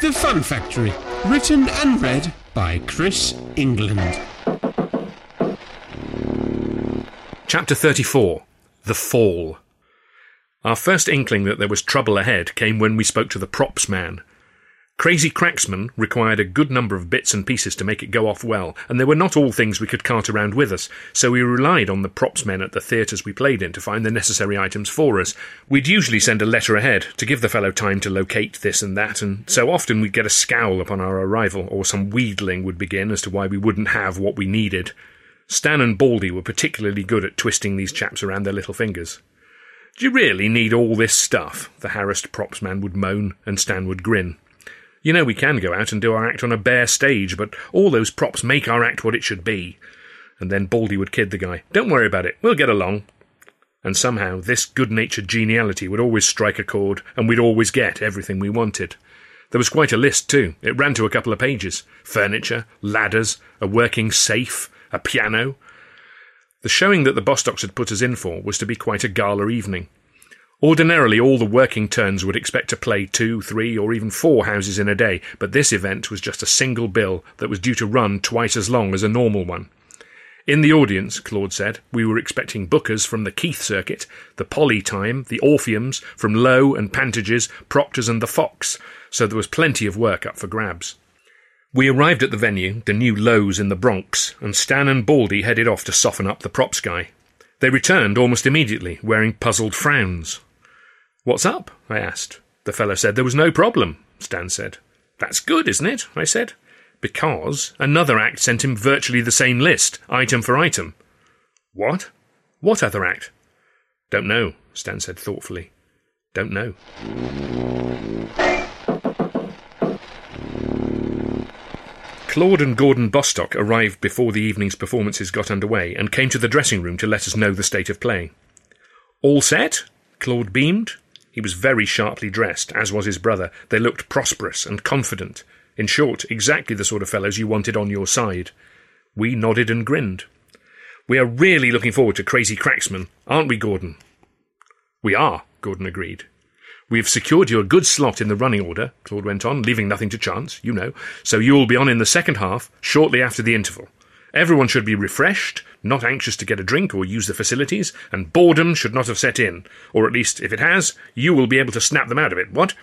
The Fun Factory, written and read by Chris England. Chapter 34 The Fall. Our first inkling that there was trouble ahead came when we spoke to the props man. Crazy Cracksman required a good number of bits and pieces to make it go off well, and they were not all things we could cart around with us, so we relied on the props men at the theatres we played in to find the necessary items for us. We'd usually send a letter ahead to give the fellow time to locate this and that, and so often we'd get a scowl upon our arrival, or some wheedling would begin as to why we wouldn't have what we needed. Stan and Baldy were particularly good at twisting these chaps around their little fingers. Do you really need all this stuff? The harassed props man would moan, and Stan would grin. You know we can go out and do our act on a bare stage, but all those props make our act what it should be. And then Baldy would kid the guy, Don't worry about it, we'll get along. And somehow this good natured geniality would always strike a chord, and we'd always get everything we wanted. There was quite a list, too. It ran to a couple of pages furniture, ladders, a working safe, a piano. The showing that the Bostocks had put us in for was to be quite a gala evening. Ordinarily, all the working turns would expect to play two, three, or even four houses in a day, but this event was just a single bill that was due to run twice as long as a normal one. In the audience, Claude said, we were expecting bookers from the Keith Circuit, the Poli Time, the Orpheums, from Loew and Pantages, Proctor's and the Fox, so there was plenty of work up for grabs. We arrived at the venue, the new Loew's in the Bronx, and Stan and Baldy headed off to soften up the props guy. They returned almost immediately, wearing puzzled frowns. What's up? I asked. The fellow said there was no problem, Stan said. That's good, isn't it? I said. Because another act sent him virtually the same list, item for item. What? What other act? Don't know, Stan said thoughtfully. Don't know. Claude and Gordon Bostock arrived before the evening's performances got underway and came to the dressing room to let us know the state of play. All set? Claude beamed. He was very sharply dressed, as was his brother. They looked prosperous and confident. In short, exactly the sort of fellows you wanted on your side. We nodded and grinned. We are really looking forward to Crazy Cracksman, aren't we, Gordon? We are, Gordon agreed. We have secured you a good slot in the running order, Claude went on, leaving nothing to chance, you know, so you will be on in the second half, shortly after the interval. Everyone should be refreshed, not anxious to get a drink or use the facilities, and boredom should not have set in. Or at least, if it has, you will be able to snap them out of it, what?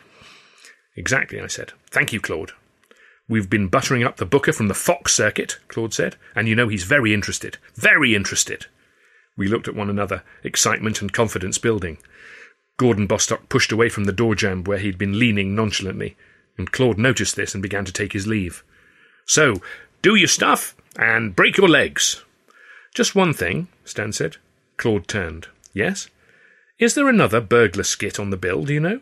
Exactly, I said. Thank you, Claude. We've been buttering up the booker from the Fox circuit, Claude said, and you know he's very interested. Very interested. We looked at one another, excitement and confidence building. Gordon Bostock pushed away from the door jamb where he'd been leaning nonchalantly, and Claude noticed this and began to take his leave. So, do your stuff, and break your legs. Just one thing, Stan said. Claude turned. Yes? Is there another burglar skit on the bill, do you know?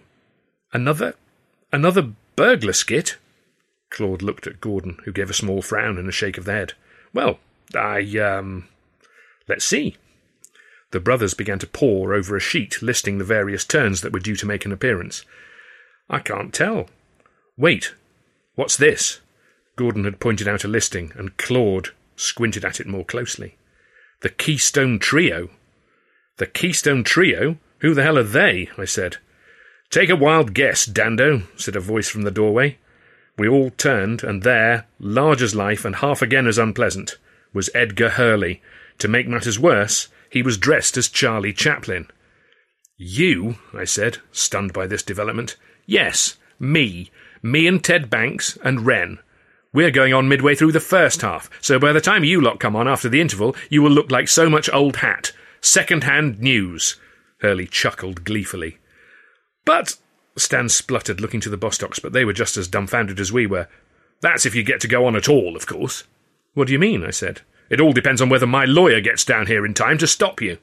Another. another burglar skit? Claude looked at Gordon, who gave a small frown and a shake of the head. Well, I, um. Let's see. The brothers began to pore over a sheet listing the various turns that were due to make an appearance. I can't tell. Wait, what's this? Gordon had pointed out a listing, and Claude squinted at it more closely. The Keystone Trio. The Keystone Trio? Who the hell are they? I said. Take a wild guess, Dando, said a voice from the doorway. We all turned, and there, large as life and half again as unpleasant, was Edgar Hurley. To make matters worse, he was dressed as Charlie Chaplin. You, I said, stunned by this development. Yes, me. Me and Ted Banks and Wren. We're going on midway through the first half, so by the time you lot come on after the interval, you will look like so much old hat. Second-hand news. Hurley chuckled gleefully. But, Stan spluttered, looking to the Bostocks, but they were just as dumbfounded as we were. That's if you get to go on at all, of course. What do you mean? I said. It all depends on whether my lawyer gets down here in time to stop you.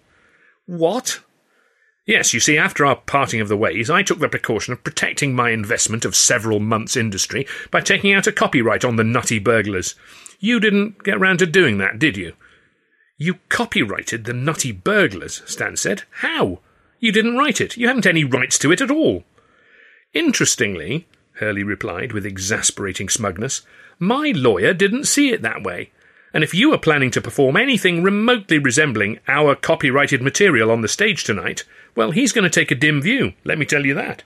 What? Yes, you see, after our parting of the ways, I took the precaution of protecting my investment of several months' industry by taking out a copyright on the nutty burglars. You didn't get round to doing that, did you? You copyrighted the nutty burglars, Stan said. How? You didn't write it. You haven't any rights to it at all. Interestingly, Hurley replied with exasperating smugness, my lawyer didn't see it that way. And if you are planning to perform anything remotely resembling our copyrighted material on the stage tonight, well, he's going to take a dim view, let me tell you that.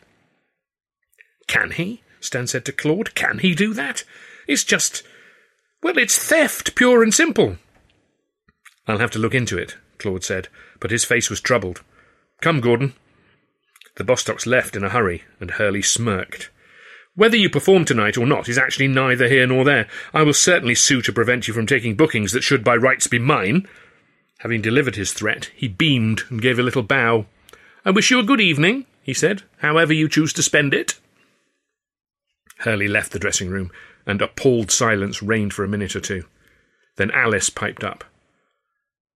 Can he? Stan said to Claude. Can he do that? It's just. Well, it's theft, pure and simple. I'll have to look into it, Claude said, but his face was troubled. Come, Gordon. The Bostocks left in a hurry, and Hurley smirked. Whether you perform tonight or not is actually neither here nor there. I will certainly sue to prevent you from taking bookings that should by rights be mine. Having delivered his threat, he beamed and gave a little bow. I wish you a good evening, he said, however you choose to spend it. Hurley left the dressing room, and appalled silence reigned for a minute or two. Then Alice piped up.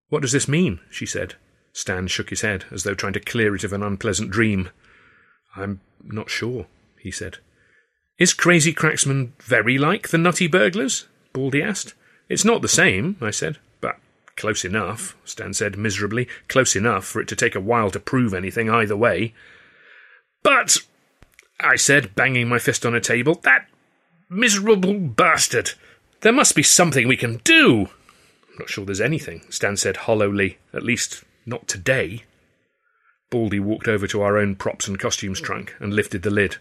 What does this mean? she said. Stan shook his head, as though trying to clear it of an unpleasant dream. I'm not sure, he said. Is Crazy Cracksman very like the Nutty Burglars? Baldy asked. It's not the same, I said. But close enough, Stan said miserably. Close enough for it to take a while to prove anything either way. But, I said, banging my fist on a table, that miserable bastard. There must be something we can do. I'm not sure there's anything, Stan said hollowly. At least, not today. Baldy walked over to our own props and costumes trunk and lifted the lid.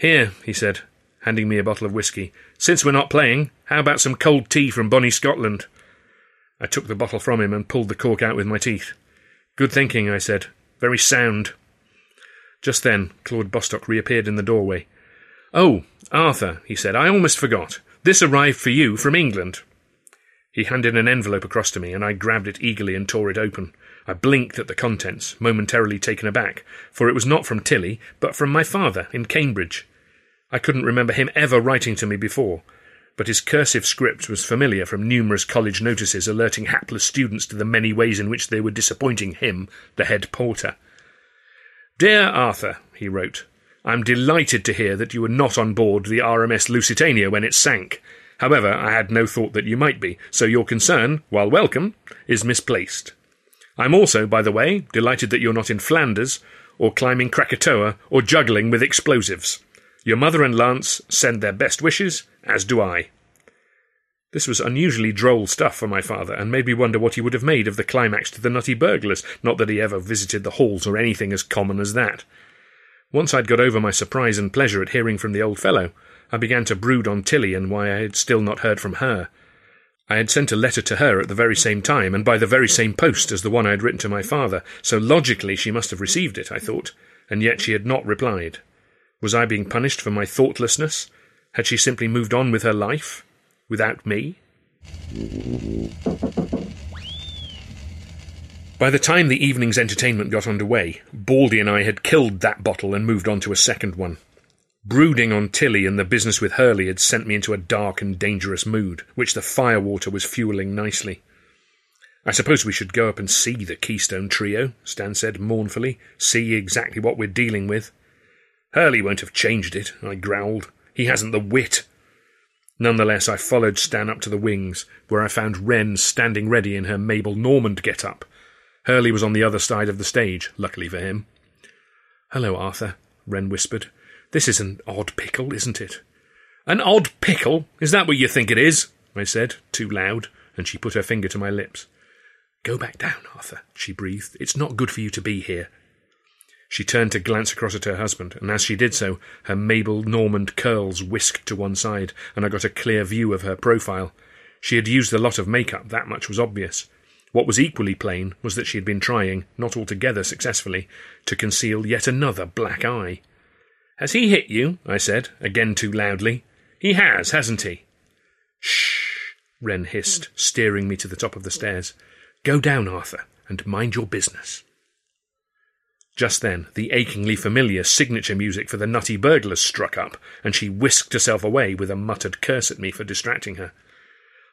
Here, he said, handing me a bottle of whisky. Since we're not playing, how about some cold tea from Bonnie Scotland? I took the bottle from him and pulled the cork out with my teeth. Good thinking, I said. Very sound. Just then, Claude Bostock reappeared in the doorway. Oh, Arthur, he said, I almost forgot. This arrived for you from England. He handed an envelope across to me, and I grabbed it eagerly and tore it open. I blinked at the contents, momentarily taken aback, for it was not from Tilly, but from my father in Cambridge. I couldn't remember him ever writing to me before, but his cursive script was familiar from numerous college notices alerting hapless students to the many ways in which they were disappointing him, the head porter. Dear Arthur, he wrote, I'm delighted to hear that you were not on board the RMS Lusitania when it sank. However, I had no thought that you might be, so your concern, while welcome, is misplaced. I'm also, by the way, delighted that you're not in Flanders, or climbing Krakatoa, or juggling with explosives. Your mother and Lance send their best wishes, as do I. This was unusually droll stuff for my father, and made me wonder what he would have made of the climax to the Nutty Burglars, not that he ever visited the halls or anything as common as that. Once I'd got over my surprise and pleasure at hearing from the old fellow, I began to brood on Tilly and why I had still not heard from her. I had sent a letter to her at the very same time, and by the very same post as the one I had written to my father, so logically she must have received it, I thought, and yet she had not replied. Was I being punished for my thoughtlessness? Had she simply moved on with her life? Without me? By the time the evening's entertainment got under way, Baldy and I had killed that bottle and moved on to a second one. Brooding on Tilly and the business with Hurley had sent me into a dark and dangerous mood, which the firewater was fueling nicely. I suppose we should go up and see the Keystone Trio, Stan said mournfully, see exactly what we're dealing with. Hurley won't have changed it, I growled. He hasn't the wit. Nonetheless, I followed Stan up to the wings, where I found Wren standing ready in her Mabel Normand get-up. Hurley was on the other side of the stage, luckily for him. Hello, Arthur, Wren whispered. This is an odd pickle, isn't it? An odd pickle? Is that what you think it is? I said, too loud, and she put her finger to my lips. Go back down, Arthur, she breathed. It's not good for you to be here. She turned to glance across at her husband, and as she did so, her Mabel Normand curls whisked to one side, and I got a clear view of her profile. She had used a lot of makeup, that much was obvious. What was equally plain was that she had been trying, not altogether successfully, to conceal yet another black eye. Has he hit you? I said, again too loudly. He has, hasn't he? Shh, Wren hissed, steering me to the top of the stairs. Go down, Arthur, and mind your business. Just then, the achingly familiar signature music for the Nutty Burglars struck up, and she whisked herself away with a muttered curse at me for distracting her.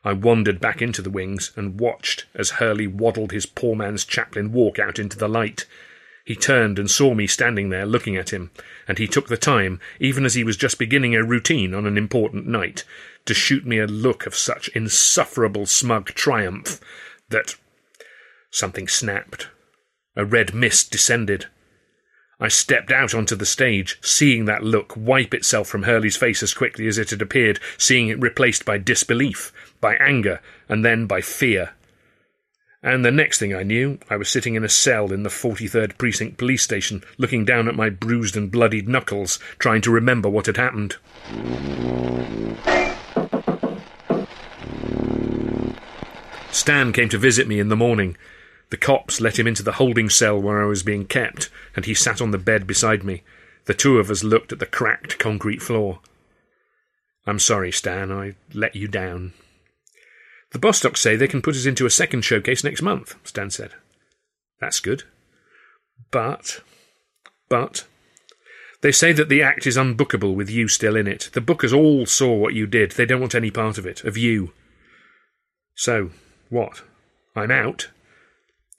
I wandered back into the wings and watched as Hurley waddled his poor man's Chaplin walk out into the light. He turned and saw me standing there looking at him, and he took the time, even as he was just beginning a routine on an important night, to shoot me a look of such insufferable smug triumph that something snapped. A red mist descended. I stepped out onto the stage, seeing that look wipe itself from Hurley's face as quickly as it had appeared, seeing it replaced by disbelief, by anger, and then by fear. And the next thing I knew, I was sitting in a cell in the 43rd Precinct police station, looking down at my bruised and bloodied knuckles, trying to remember what had happened. Stan came to visit me in the morning. The cops let him into the holding cell where I was being kept, and he sat on the bed beside me. The two of us looked at the cracked concrete floor. I'm sorry, Stan, I let you down. The Bostocks say they can put us into a second showcase next month, Stan said. That's good. But, but, they say that the act is unbookable with you still in it. The bookers all saw what you did. They don't want any part of it, of you. So, what? I'm out?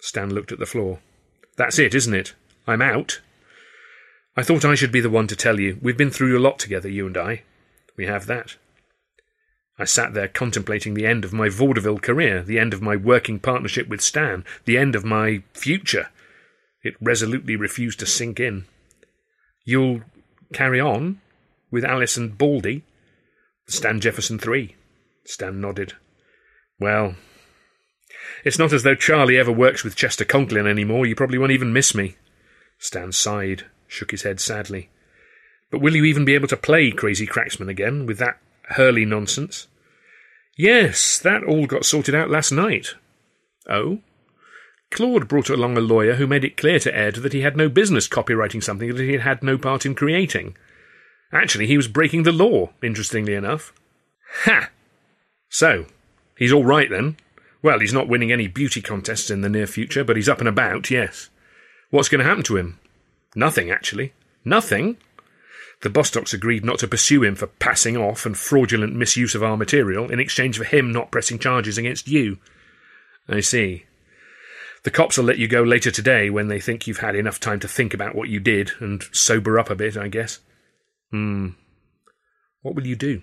Stan looked at the floor. That's it, isn't it? I'm out. I thought I should be the one to tell you. We've been through a lot together, you and I. We have that. I sat there contemplating the end of my vaudeville career, the end of my working partnership with Stan, the end of my future. It resolutely refused to sink in. You'll carry on with Alice and Baldy? Stan Jefferson 3. Stan nodded. Well, it's not as though Charlie ever works with Chester Conklin any more. You probably won't even miss me. Stan sighed, shook his head sadly. But will you even be able to play Crazy Cracksman again with that Hurley nonsense? Yes, that all got sorted out last night. Oh? Claude brought along a lawyer who made it clear to Ed that he had no business copyrighting something that he had had no part in creating. Actually, he was breaking the law, interestingly enough. Ha! So, he's all right then. Well, he's not winning any beauty contests in the near future, but he's up and about, yes. What's going to happen to him? Nothing, actually. Nothing? The Bostocks agreed not to pursue him for passing off and fraudulent misuse of our material in exchange for him not pressing charges against you. I see. The cops will let you go later today when they think you've had enough time to think about what you did and sober up a bit, I guess. Hmm. What will you do?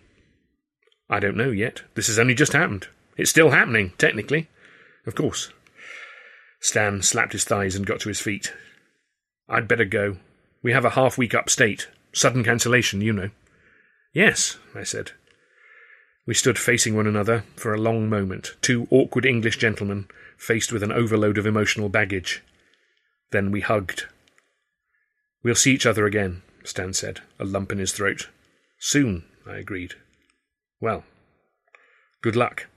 I don't know yet. This has only just happened. It's still happening, technically. Of course. Stan slapped his thighs and got to his feet. I'd better go. We have a half week upstate. Sudden cancellation, you know. Yes, I said. We stood facing one another for a long moment, two awkward English gentlemen faced with an overload of emotional baggage. Then we hugged. We'll see each other again, Stan said, a lump in his throat. Soon, I agreed. Well, good luck.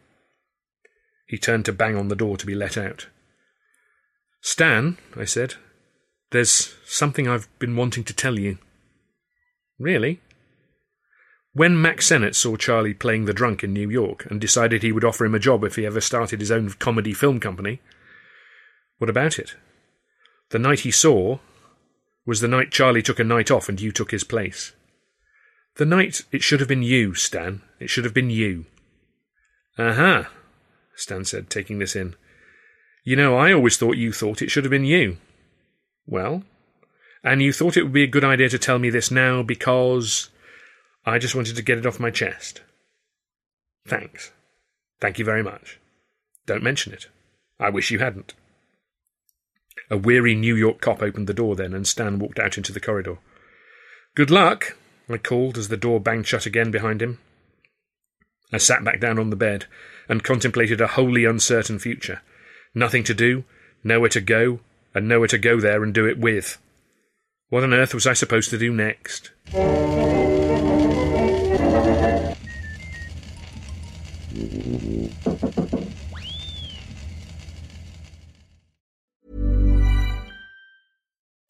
He turned to bang on the door to be let out. Stan, I said, there's something I've been wanting to tell you. Really? When Mack Sennett saw Charlie playing the drunk in New York and decided he would offer him a job if he ever started his own comedy film company, what about it? The night he saw was the night Charlie took a night off and you took his place. The night it should have been you, Stan. It should have been you. Aha, uh-huh, Stan said, taking this in. You know, I always thought you thought it should have been you. Well, and you thought it would be a good idea to tell me this now because I just wanted to get it off my chest. Thanks. Thank you very much. Don't mention it. I wish you hadn't. A weary New York cop opened the door then, and Stan walked out into the corridor. Good luck, I called as the door banged shut again behind him. I sat back down on the bed and contemplated a wholly uncertain future. Nothing to do, nowhere to go, and nowhere to go there and do it with. What on earth was I supposed to do next?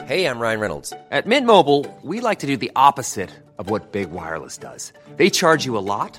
Hey, I'm Ryan Reynolds. At Mint Mobile, we like to do the opposite of what Big Wireless does. They charge you a lot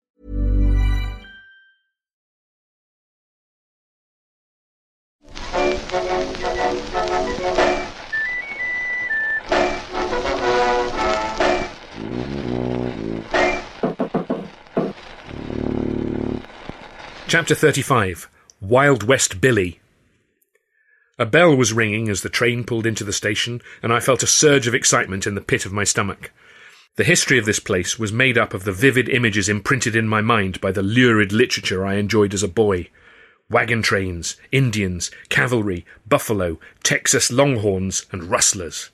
Chapter 35 Wild West Billy. A bell was ringing as the train pulled into the station, and I felt a surge of excitement in the pit of my stomach. The history of this place was made up of the vivid images imprinted in my mind by the lurid literature I enjoyed as a boy. Wagon trains, Indians, cavalry, buffalo, Texas longhorns, and rustlers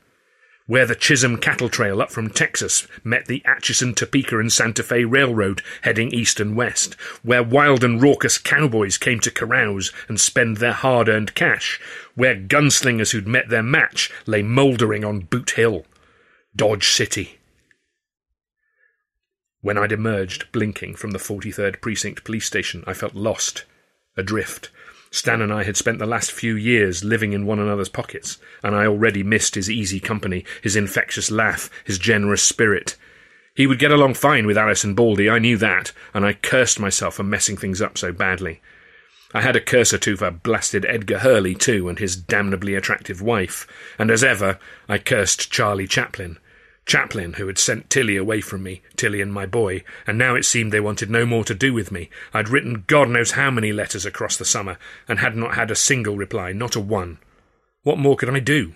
where the Chisholm Cattle Trail up from Texas met the Atchison, Topeka, and Santa Fe Railroad heading east and west, where wild and raucous cowboys came to carouse and spend their hard earned cash, where gunslingers who'd met their match lay mouldering on Boot Hill. Dodge City. When I'd emerged, blinking, from the 43rd Precinct police station, I felt lost, adrift, Stan and I had spent the last few years living in one another's pockets, and I already missed his easy company, his infectious laugh, his generous spirit. He would get along fine with Alice and Baldy, I knew that, and I cursed myself for messing things up so badly. I had a curse or two for blasted Edgar Hurley, too, and his damnably attractive wife, and as ever, I cursed Charlie Chaplin. Chaplin, who had sent Tilly away from me, Tilly and my boy, and now it seemed they wanted no more to do with me. I'd written God knows how many letters across the summer, and had not had a single reply, not a one. What more could I do?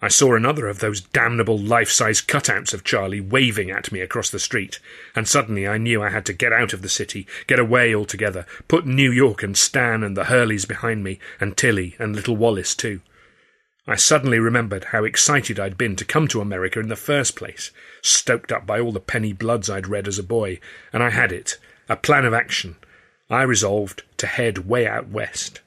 I saw another of those damnable life-size cutouts of Charlie waving at me across the street, and suddenly I knew I had to get out of the city, get away altogether, put New York and Stan and the Hurleys behind me, and Tilly and little Wallace too. I suddenly remembered how excited I'd been to come to America in the first place, stoked up by all the penny bloods I'd read as a boy, and I had it a plan of action. I resolved to head way out west.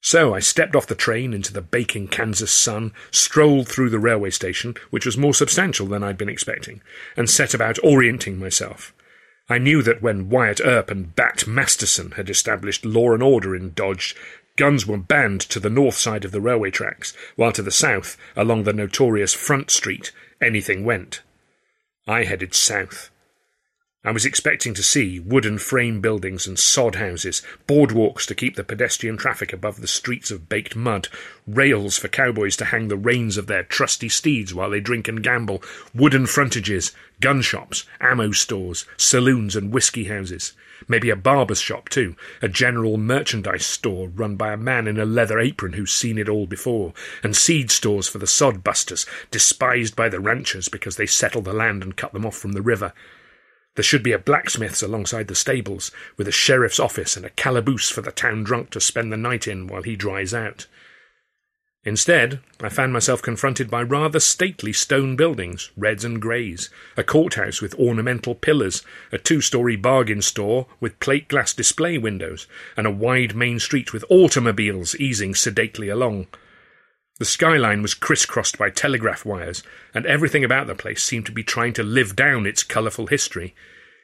So I stepped off the train into the baking Kansas sun, strolled through the railway station, which was more substantial than I'd been expecting, and set about orienting myself. I knew that when Wyatt Earp and Bat Masterson had established law and order in Dodge, Guns were banned to the north side of the railway tracks, while to the south, along the notorious Front Street, anything went. I headed south. I was expecting to see wooden frame buildings and sod houses, boardwalks to keep the pedestrian traffic above the streets of baked mud, rails for cowboys to hang the reins of their trusty steeds while they drink and gamble, wooden frontages, gun shops, ammo stores, saloons, and whisky houses. Maybe a barber's shop, too, a general merchandise store run by a man in a leather apron who's seen it all before, and seed stores for the sod busters, despised by the ranchers because they settle the land and cut them off from the river. There should be a blacksmith's alongside the stables, with a sheriff's office and a calaboose for the town drunk to spend the night in while he dries out. Instead, I found myself confronted by rather stately stone buildings, reds and greys, a courthouse with ornamental pillars, a two story bargain store with plate glass display windows, and a wide main street with automobiles easing sedately along. The skyline was crisscrossed by telegraph wires, and everything about the place seemed to be trying to live down its colourful history.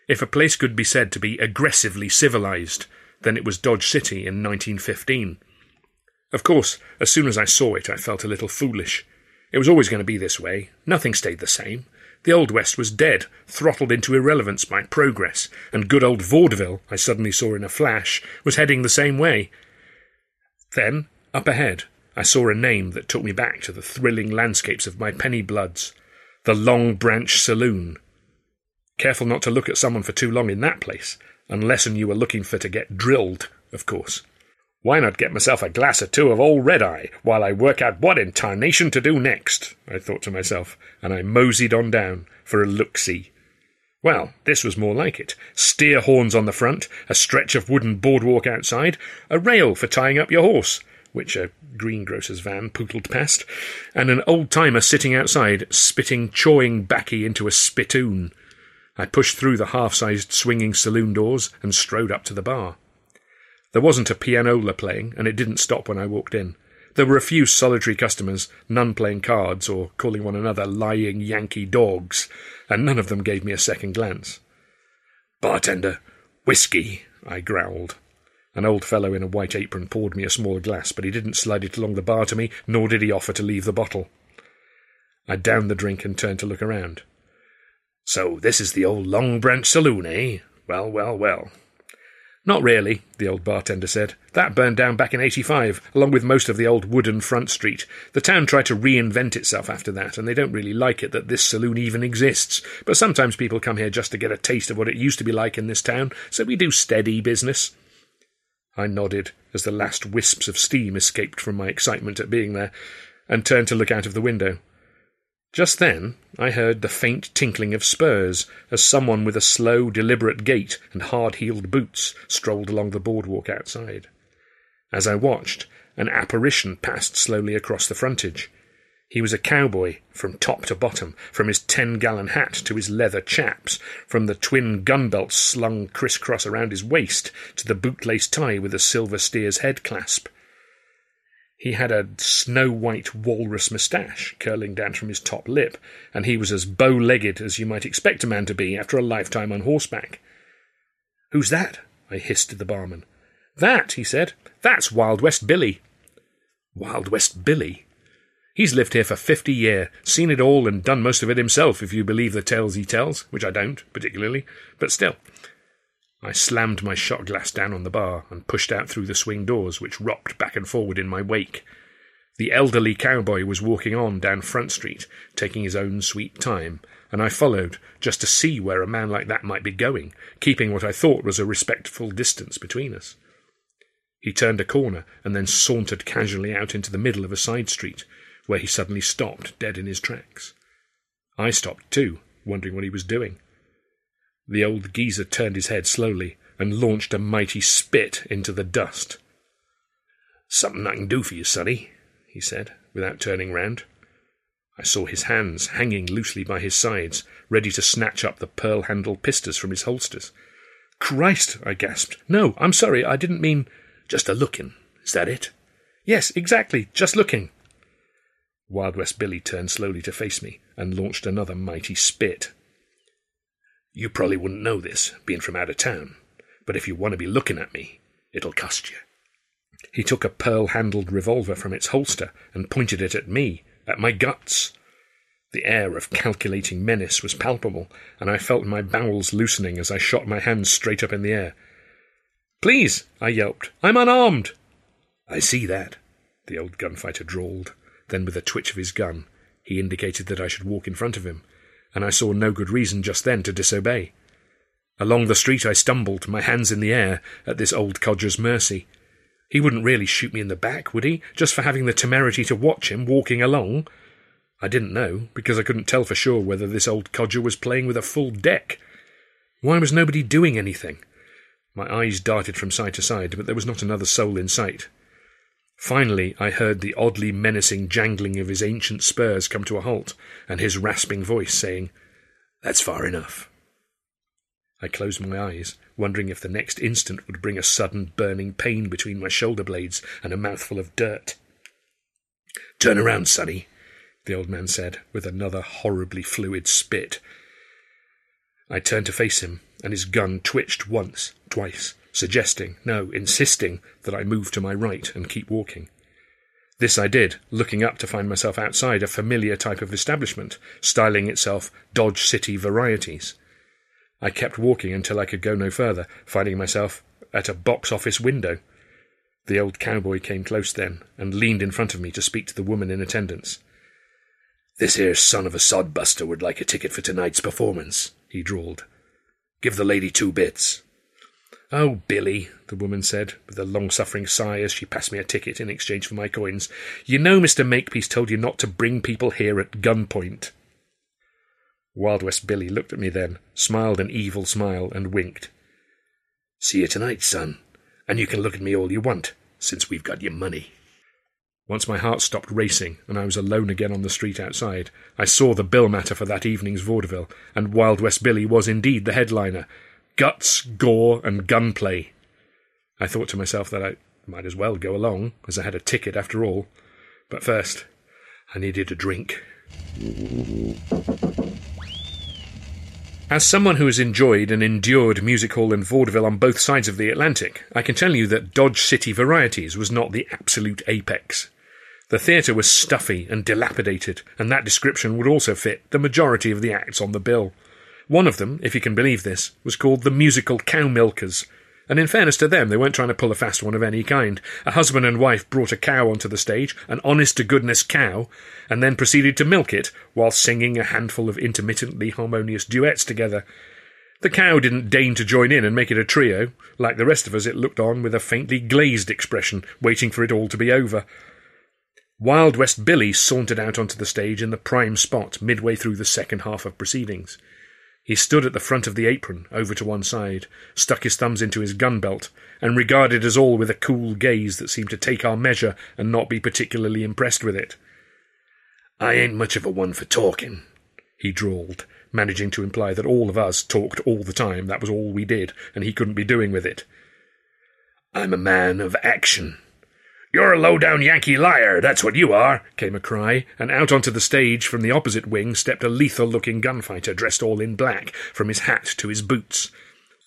If a place could be said to be aggressively civilized, then it was Dodge City in 1915. Of course, as soon as I saw it, I felt a little foolish. It was always going to be this way. Nothing stayed the same. The Old West was dead, throttled into irrelevance by progress, and good old vaudeville, I suddenly saw in a flash, was heading the same way. Then, up ahead, I saw a name that took me back to the thrilling landscapes of my penny bloods the Long Branch Saloon. Careful not to look at someone for too long in that place, unless and you were looking for to get drilled, of course. Why not get myself a glass or two of old red eye while I work out what in tarnation to do next? I thought to myself, and I moseyed on down for a look see. Well, this was more like it. Steer horns on the front, a stretch of wooden boardwalk outside, a rail for tying up your horse. Which a greengrocer's van pootled past, and an old timer sitting outside, spitting chawing baccy into a spittoon. I pushed through the half-sized swinging saloon doors and strode up to the bar. There wasn't a pianola playing, and it didn't stop when I walked in. There were a few solitary customers, none playing cards or calling one another lying Yankee dogs, and none of them gave me a second glance. Bartender, whiskey, I growled. An old fellow in a white apron poured me a small glass, but he didn't slide it along the bar to me, nor did he offer to leave the bottle. I downed the drink and turned to look around. So this is the old Long Branch Saloon, eh? Well, well, well. Not really, the old bartender said. That burned down back in 85, along with most of the old wooden front street. The town tried to reinvent itself after that, and they don't really like it that this saloon even exists. But sometimes people come here just to get a taste of what it used to be like in this town, so we do steady business. I nodded as the last wisps of steam escaped from my excitement at being there, and turned to look out of the window. Just then I heard the faint tinkling of spurs as someone with a slow, deliberate gait and hard-heeled boots strolled along the boardwalk outside. As I watched, an apparition passed slowly across the frontage. He was a cowboy from top to bottom, from his ten-gallon hat to his leather chaps, from the twin gun belts slung criss-cross around his waist to the bootlace tie with a silver steer's head clasp. He had a snow white walrus moustache curling down from his top lip, and he was as bow legged as you might expect a man to be after a lifetime on horseback. Who's that? I hissed at the barman. That, he said. That's Wild West Billy. Wild West Billy? He's lived here for fifty year, seen it all and done most of it himself, if you believe the tales he tells, which I don't, particularly, but still. I slammed my shot glass down on the bar and pushed out through the swing doors, which rocked back and forward in my wake. The elderly cowboy was walking on down Front Street, taking his own sweet time, and I followed, just to see where a man like that might be going, keeping what I thought was a respectful distance between us. He turned a corner and then sauntered casually out into the middle of a side street, where he suddenly stopped dead in his tracks. I stopped too, wondering what he was doing. The old geezer turned his head slowly and launched a mighty spit into the dust. Something I can do for you, sonny, he said, without turning round. I saw his hands hanging loosely by his sides, ready to snatch up the pearl handled pistols from his holsters. Christ! I gasped. No, I'm sorry, I didn't mean. Just a looking. Is that it? Yes, exactly, just looking. Wild West Billy turned slowly to face me and launched another mighty spit. You probably wouldn't know this, being from out of town, but if you want to be looking at me, it'll cost you. He took a pearl handled revolver from its holster and pointed it at me, at my guts. The air of calculating menace was palpable, and I felt my bowels loosening as I shot my hands straight up in the air. Please, I yelped, I'm unarmed. I see that, the old gunfighter drawled. Then, with a twitch of his gun, he indicated that I should walk in front of him, and I saw no good reason just then to disobey. Along the street I stumbled, my hands in the air, at this old codger's mercy. He wouldn't really shoot me in the back, would he, just for having the temerity to watch him walking along? I didn't know, because I couldn't tell for sure whether this old codger was playing with a full deck. Why was nobody doing anything? My eyes darted from side to side, but there was not another soul in sight. Finally, I heard the oddly menacing jangling of his ancient spurs come to a halt, and his rasping voice saying, That's far enough. I closed my eyes, wondering if the next instant would bring a sudden burning pain between my shoulder blades and a mouthful of dirt. Turn around, sonny, the old man said, with another horribly fluid spit. I turned to face him, and his gun twitched once, twice, suggesting, no, insisting, that I move to my right and keep walking. This I did, looking up to find myself outside a familiar type of establishment, styling itself Dodge City Varieties. I kept walking until I could go no further, finding myself at a box office window. The old cowboy came close then, and leaned in front of me to speak to the woman in attendance. This here son of a sodbuster would like a ticket for tonight's performance, he drawled. Give the lady two bits. Oh, Billy, the woman said, with a long suffering sigh as she passed me a ticket in exchange for my coins. You know Mr. Makepeace told you not to bring people here at gunpoint. Wild West Billy looked at me then, smiled an evil smile, and winked. See you tonight, son, and you can look at me all you want, since we've got your money. Once my heart stopped racing and I was alone again on the street outside, I saw the bill matter for that evening's vaudeville, and Wild West Billy was indeed the headliner. Guts, gore, and gunplay. I thought to myself that I might as well go along, as I had a ticket after all. But first, I needed a drink. As someone who has enjoyed and endured music hall and vaudeville on both sides of the Atlantic, I can tell you that Dodge City Varieties was not the absolute apex. The theatre was stuffy and dilapidated, and that description would also fit the majority of the acts on the bill. One of them, if you can believe this, was called the Musical Cow Milkers, and in fairness to them, they weren't trying to pull a fast one of any kind. A husband and wife brought a cow onto the stage, an honest to goodness cow, and then proceeded to milk it while singing a handful of intermittently harmonious duets together. The cow didn't deign to join in and make it a trio. Like the rest of us, it looked on with a faintly glazed expression, waiting for it all to be over. Wild West Billy sauntered out onto the stage in the prime spot midway through the second half of proceedings. He stood at the front of the apron, over to one side, stuck his thumbs into his gun belt, and regarded us all with a cool gaze that seemed to take our measure and not be particularly impressed with it. I ain't much of a one for talking, he drawled, managing to imply that all of us talked all the time, that was all we did, and he couldn't be doing with it. I'm a man of action. You're a low-down Yankee liar, that's what you are, came a cry, and out onto the stage from the opposite wing stepped a lethal-looking gunfighter dressed all in black, from his hat to his boots.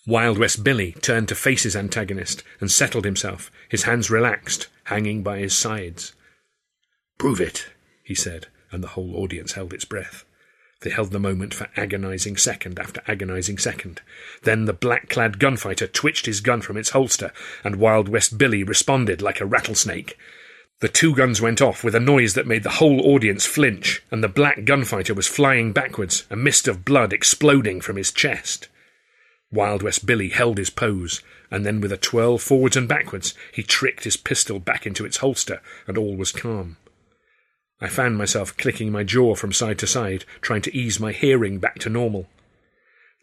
Wild West Billy turned to face his antagonist and settled himself, his hands relaxed, hanging by his sides. Prove it, he said, and the whole audience held its breath. They held the moment for agonizing second after agonizing second. Then the black clad gunfighter twitched his gun from its holster, and Wild West Billy responded like a rattlesnake. The two guns went off with a noise that made the whole audience flinch, and the black gunfighter was flying backwards, a mist of blood exploding from his chest. Wild West Billy held his pose, and then with a twirl forwards and backwards, he tricked his pistol back into its holster, and all was calm. I found myself clicking my jaw from side to side, trying to ease my hearing back to normal.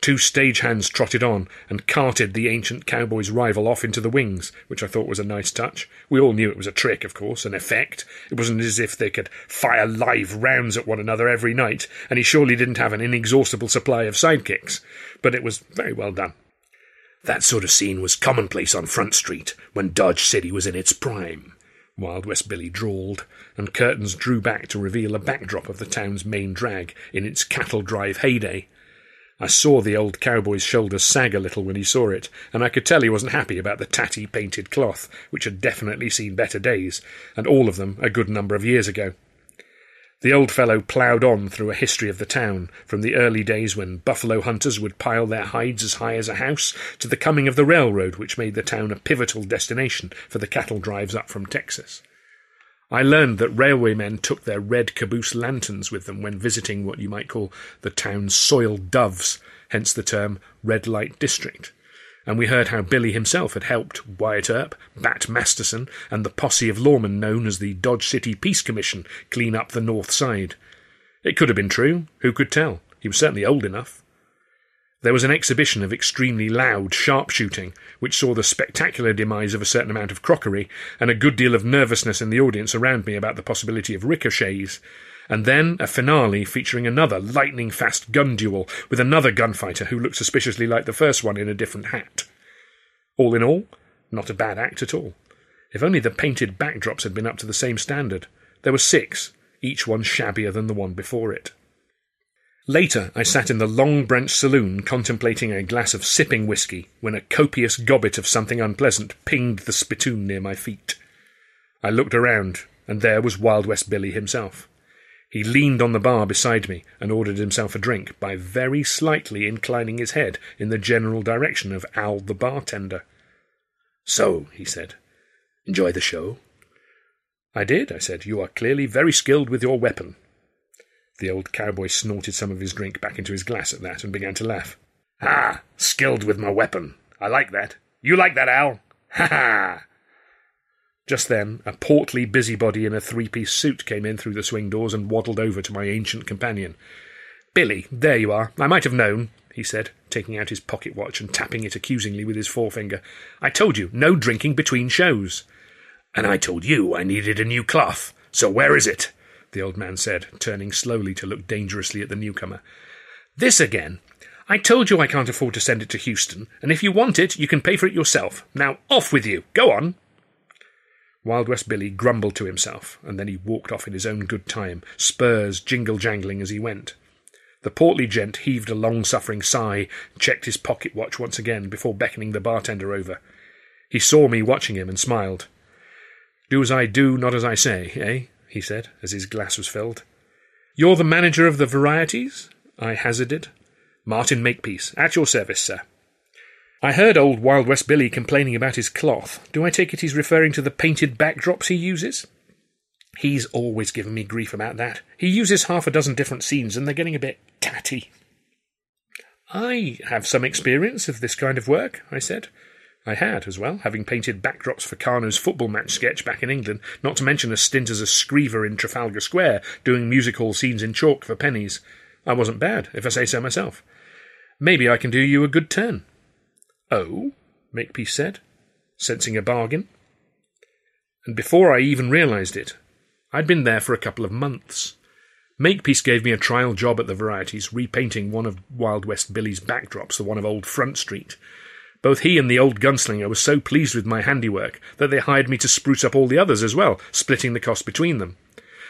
Two stagehands trotted on and carted the ancient cowboy's rival off into the wings, which I thought was a nice touch. We all knew it was a trick, of course, an effect. It wasn't as if they could fire live rounds at one another every night, and he surely didn't have an inexhaustible supply of sidekicks. But it was very well done. That sort of scene was commonplace on Front Street when Dodge City was in its prime. Wild West Billy drawled, and curtains drew back to reveal a backdrop of the town's main drag in its cattle drive heyday. I saw the old cowboy's shoulders sag a little when he saw it, and I could tell he wasn't happy about the tatty painted cloth, which had definitely seen better days, and all of them a good number of years ago. The old fellow ploughed on through a history of the town, from the early days when buffalo hunters would pile their hides as high as a house, to the coming of the railroad, which made the town a pivotal destination for the cattle drives up from Texas. I learned that railwaymen took their red caboose lanterns with them when visiting what you might call the town's soiled doves, hence the term red light district and we heard how Billy himself had helped Wyatt Earp, Bat Masterson, and the posse of lawmen known as the Dodge City Peace Commission clean up the north side. It could have been true, who could tell? He was certainly old enough. There was an exhibition of extremely loud sharpshooting, which saw the spectacular demise of a certain amount of crockery, and a good deal of nervousness in the audience around me about the possibility of ricochets, and then a finale featuring another lightning fast gun duel with another gunfighter who looked suspiciously like the first one in a different hat. All in all, not a bad act at all. If only the painted backdrops had been up to the same standard. There were six, each one shabbier than the one before it. Later, I sat in the Long Branch saloon contemplating a glass of sipping whisky when a copious gobbet of something unpleasant pinged the spittoon near my feet. I looked around, and there was Wild West Billy himself. He leaned on the bar beside me and ordered himself a drink by very slightly inclining his head in the general direction of Al the bartender. So, he said, enjoy the show? I did, I said. You are clearly very skilled with your weapon. The old cowboy snorted some of his drink back into his glass at that and began to laugh. Ah, skilled with my weapon. I like that. You like that, Al? Ha ha! Just then, a portly busybody in a three piece suit came in through the swing doors and waddled over to my ancient companion. Billy, there you are. I might have known, he said, taking out his pocket watch and tapping it accusingly with his forefinger. I told you, no drinking between shows. And I told you I needed a new cloth, so where is it? the old man said, turning slowly to look dangerously at the newcomer. This again. I told you I can't afford to send it to Houston, and if you want it, you can pay for it yourself. Now off with you. Go on. Wild West Billy grumbled to himself, and then he walked off in his own good time, spurs jingle jangling as he went. The portly gent heaved a long suffering sigh, checked his pocket watch once again before beckoning the bartender over. He saw me watching him and smiled. Do as I do, not as I say, eh? he said, as his glass was filled. You're the manager of the varieties? I hazarded. Martin Makepeace, at your service, sir. I heard old Wild West Billy complaining about his cloth. Do I take it he's referring to the painted backdrops he uses? He's always given me grief about that. He uses half a dozen different scenes, and they're getting a bit tatty. I have some experience of this kind of work, I said. I had, as well, having painted backdrops for Karno's football match sketch back in England, not to mention a stint as a screever in Trafalgar Square, doing music hall scenes in chalk for pennies. I wasn't bad, if I say so myself. Maybe I can do you a good turn. Oh? Makepeace said, sensing a bargain. And before I even realised it, I'd been there for a couple of months. Makepeace gave me a trial job at the Varieties, repainting one of Wild West Billy's backdrops, the one of Old Front Street. Both he and the old gunslinger were so pleased with my handiwork that they hired me to spruce up all the others as well, splitting the cost between them.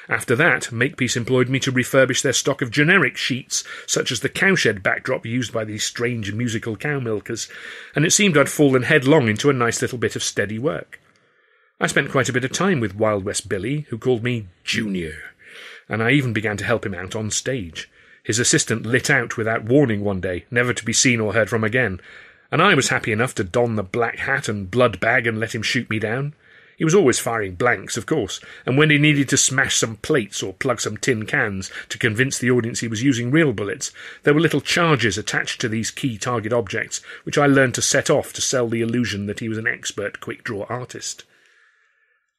After that, Makepeace employed me to refurbish their stock of generic sheets, such as the cowshed backdrop used by these strange musical cow milkers, and it seemed I'd fallen headlong into a nice little bit of steady work. I spent quite a bit of time with Wild West Billy, who called me Junior, and I even began to help him out on stage. His assistant lit out without warning one day, never to be seen or heard from again, and I was happy enough to don the black hat and blood bag and let him shoot me down. He was always firing blanks, of course, and when he needed to smash some plates or plug some tin cans to convince the audience he was using real bullets, there were little charges attached to these key target objects, which I learned to set off to sell the illusion that he was an expert quick draw artist.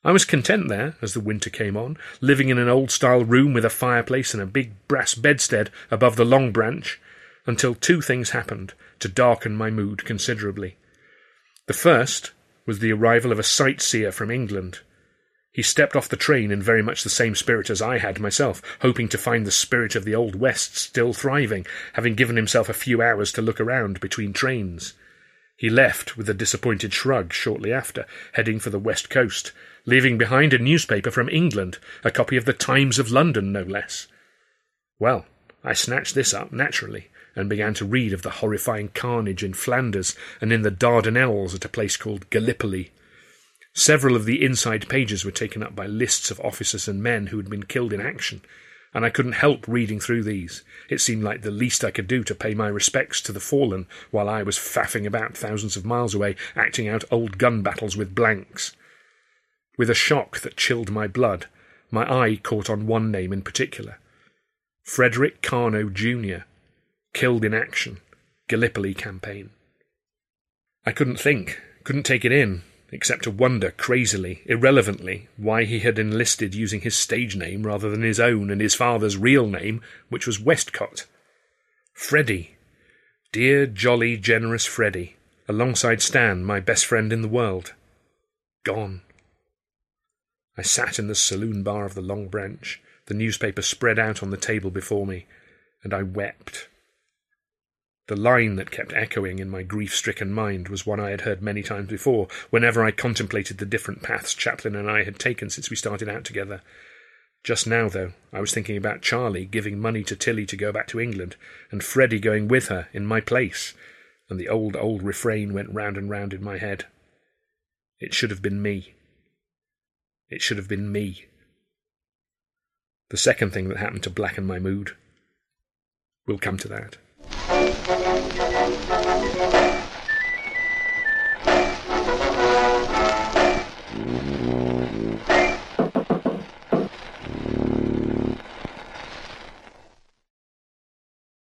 I was content there as the winter came on, living in an old style room with a fireplace and a big brass bedstead above the long branch, until two things happened to darken my mood considerably. The first was the arrival of a sightseer from England. He stepped off the train in very much the same spirit as I had myself, hoping to find the spirit of the Old West still thriving, having given himself a few hours to look around between trains. He left with a disappointed shrug shortly after, heading for the west coast, leaving behind a newspaper from England, a copy of the Times of London, no less. Well, I snatched this up, naturally, and began to read of the horrifying carnage in Flanders and in the Dardanelles at a place called Gallipoli. Several of the inside pages were taken up by lists of officers and men who had been killed in action, and I couldn't help reading through these. It seemed like the least I could do to pay my respects to the fallen while I was faffing about thousands of miles away, acting out old gun battles with blanks. With a shock that chilled my blood, my eye caught on one name in particular Frederick Karno, Jr., Killed in action. Gallipoli campaign. I couldn't think, couldn't take it in, except to wonder crazily, irrelevantly, why he had enlisted using his stage name rather than his own and his father's real name, which was Westcott. Freddy. Dear, jolly, generous Freddy, alongside Stan, my best friend in the world. Gone. I sat in the saloon bar of the Long Branch, the newspaper spread out on the table before me, and I wept. The line that kept echoing in my grief stricken mind was one I had heard many times before, whenever I contemplated the different paths Chaplin and I had taken since we started out together. Just now, though, I was thinking about Charlie giving money to Tilly to go back to England, and Freddie going with her in my place, and the old, old refrain went round and round in my head. It should have been me. It should have been me. The second thing that happened to blacken my mood. We'll come to that. Mm-hmm.